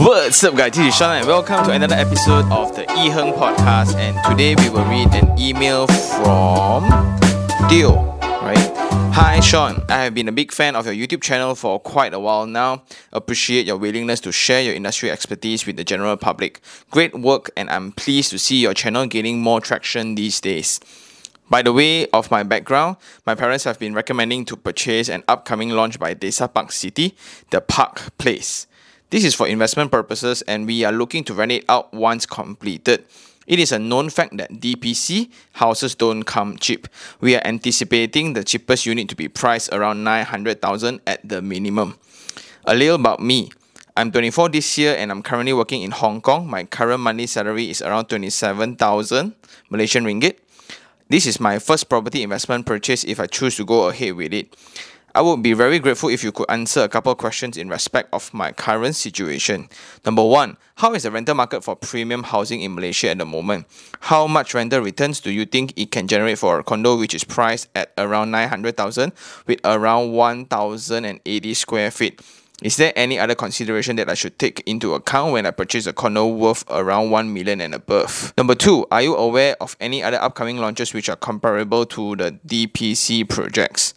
What's up, guys? This is Sean, and welcome to another episode of the E Heng Podcast. And today we will read an email from Theo. Right? Hi, Sean. I have been a big fan of your YouTube channel for quite a while now. Appreciate your willingness to share your industry expertise with the general public. Great work, and I'm pleased to see your channel gaining more traction these days. By the way of my background, my parents have been recommending to purchase an upcoming launch by Desa Park City, the Park Place. This is for investment purposes and we are looking to rent it out once completed. It is a known fact that DPC houses don't come cheap. We are anticipating the cheapest unit to be priced around 900,000 at the minimum. A little about me. I'm 24 this year and I'm currently working in Hong Kong. My current monthly salary is around 27,000 Malaysian ringgit. This is my first property investment purchase if I choose to go ahead with it. I would be very grateful if you could answer a couple questions in respect of my current situation. Number one, how is the rental market for premium housing in Malaysia at the moment? How much rental returns do you think it can generate for a condo which is priced at around 900,000 with around 1,080 square feet? Is there any other consideration that I should take into account when I purchase a condo worth around 1 million and above? Number two, are you aware of any other upcoming launches which are comparable to the DPC projects?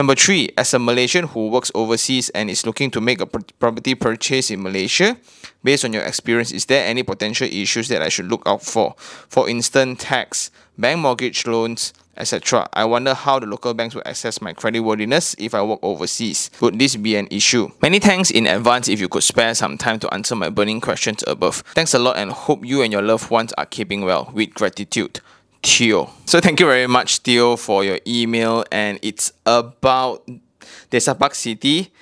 Number three, as a Malaysian who works overseas and is looking to make a property purchase in Malaysia, based on your experience, is there any potential issues that I should look out for? For instance, tax, bank mortgage loans, etc. I wonder how the local banks will assess my creditworthiness if I work overseas. Would this be an issue? Many thanks in advance if you could spare some time to answer my burning questions above. Thanks a lot and hope you and your loved ones are keeping well. With gratitude. Theo. So thank you very much, Theo, for your email. And it's about Desa Park City,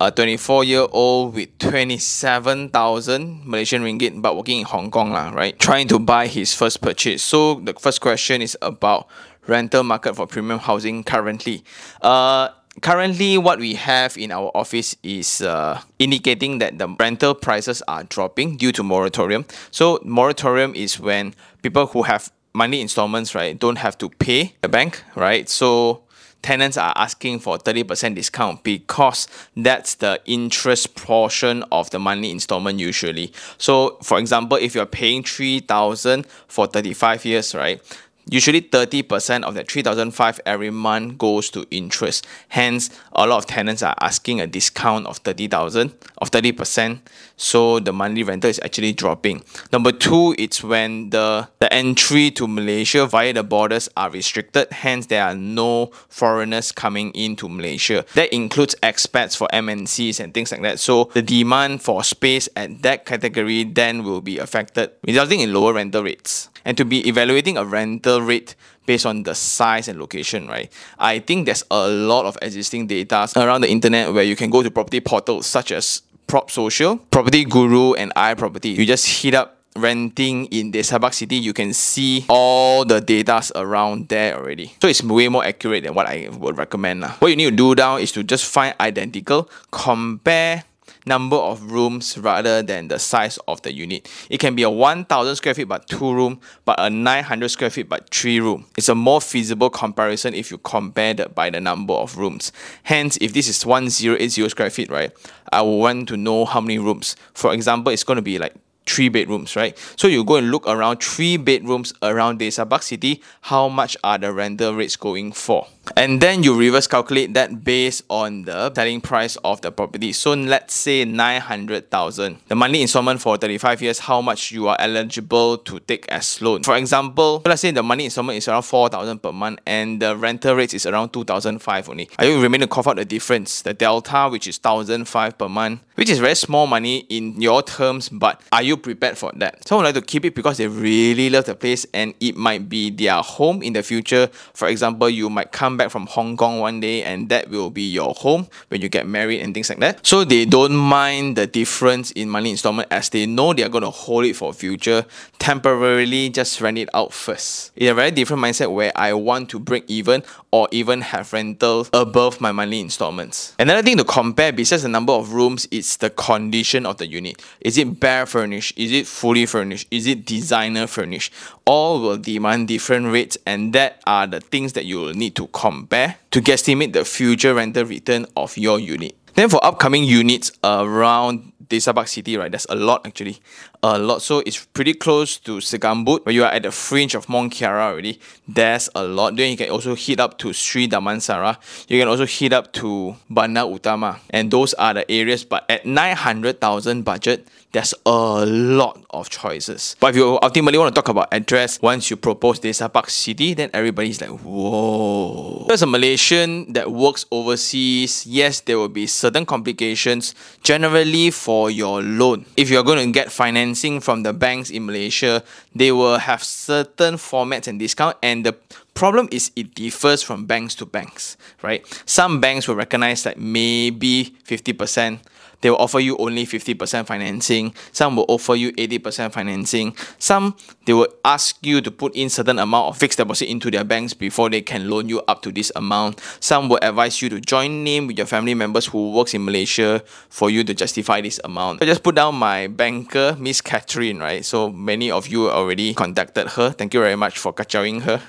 a 24 year old with 27,000 Malaysian ringgit, but working in Hong Kong, lah, right? Trying to buy his first purchase. So the first question is about rental market for premium housing currently. Uh, currently what we have in our office is uh, indicating that the rental prices are dropping due to moratorium so moratorium is when people who have monthly installments, right, don't have to pay the bank, right? So tenants are asking for 30% discount because that's the interest portion of the monthly installment usually. So for example, if you're paying 3000 for 35 years, right? Usually 30% of that 3005 every month goes to interest. Hence a lot of tenants are asking a discount of 30000 of 30% so the monthly rental is actually dropping. Number two it's when the the entry to malaysia via the borders are restricted. Hence there are no foreigners coming into malaysia. That includes expats for mncs and things like that. So the demand for space at that category then will be affected resulting in lower rental rates and to be evaluating a rental rate based on the size and location, right? I think there's a lot of existing data around the internet where you can go to property portals such as Prop Social, Property Guru, and iProperty. You just hit up renting in the Park City, you can see all the data around there already. So it's way more accurate than what I would recommend. What you need to do now is to just find identical, compare number of rooms rather than the size of the unit. It can be a 1000 square feet but two room, but a 900 square feet but three room. It's a more feasible comparison if you compare that by the number of rooms. Hence, if this is 1080 square feet, right, I will want to know how many rooms. For example, it's going to be like three bedrooms, right? So you go and look around three bedrooms around Desa Park City, how much are the rental rates going for? And then you reverse calculate that based on the selling price of the property. So let's say 900,000. The monthly installment for 35 years, how much you are eligible to take as loan. For example, let's say the money installment is around 4,000 per month and the rental rate is around 2,005 only. Are you remain to cough out the difference? The delta, which is 1,005 per month, which is very small money in your terms, but are you prepared for that? Some would like to keep it because they really love the place and it might be their home in the future. For example, you might come back from Hong Kong one day and that will be your home when you get married and things like that. So they don't mind the difference in monthly installment as they know they are going to hold it for future, temporarily just rent it out first. It's a very different mindset where I want to break even or even have rentals above my monthly installments. Another thing to compare besides the number of rooms is the condition of the unit. Is it bare furnished? Is it fully furnished? Is it designer furnished? All will demand different rates and that are the things that you will need to compare compare to guesstimate the future rental return of your unit. Then for upcoming units around Desa City, right, there's a lot actually. A lot. So it's pretty close to Segambut, where you are at the fringe of Mont Kiara already. There's a lot. Then you can also hit up to Sri Damansara. You can also hit up to Bandar Utama. And those are the areas. But at 900,000 budget, there's a lot of choices. But if you ultimately want to talk about address, once you propose Desa Park City, then everybody's like, whoa. As a Malaysian that works overseas, yes, there will be certain complications generally for your loan. If you're going to get financing from the banks in Malaysia, they will have certain formats and discount and the problem is it differs from banks to banks, right? Some banks will recognize that maybe 50% they will offer you only 50% financing. Some will offer you 80% financing. Some they will ask you to put in certain amount of fixed deposit into their banks before they can loan you up to this amount. Some will advise you to join name with your family members who works in Malaysia for you to justify this amount. I just put down my banker, Miss Catherine, right? So many of you already contacted her. Thank you very much for kacauing her.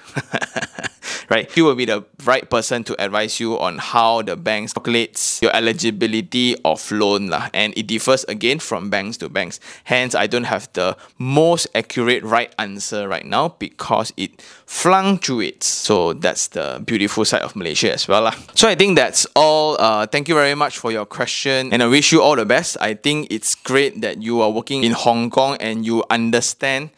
right? He will be the right person to advise you on how the bank calculates your eligibility of loan lah. and it differs again from banks to banks. Hence, I don't have the most accurate right answer right now because it fluctuates. So that's the beautiful side of Malaysia as well lah. So I think that's all. Uh, thank you very much for your question and I wish you all the best. I think it's great that you are working in Hong Kong and you understand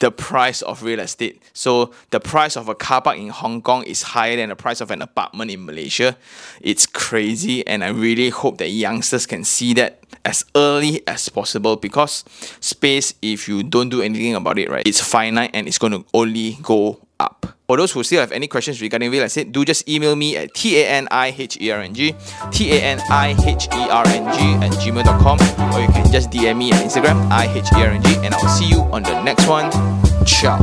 the price of real estate. So the price of a car park in Hong Kong is higher than the price of an apartment in Malaysia. It's crazy, and I really hope that youngsters can see that as early as possible because space, if you don't do anything about it, right, it's finite and it's going to only go up. For those who still have any questions regarding real estate, do just email me at T-A-N-I-H-E-R-N-G, T-A-N-I-H-E-R-N-G at gmail.com or you can just DM me on Instagram, I-H-E-R-N-G and I'll see you on the next one. Ciao.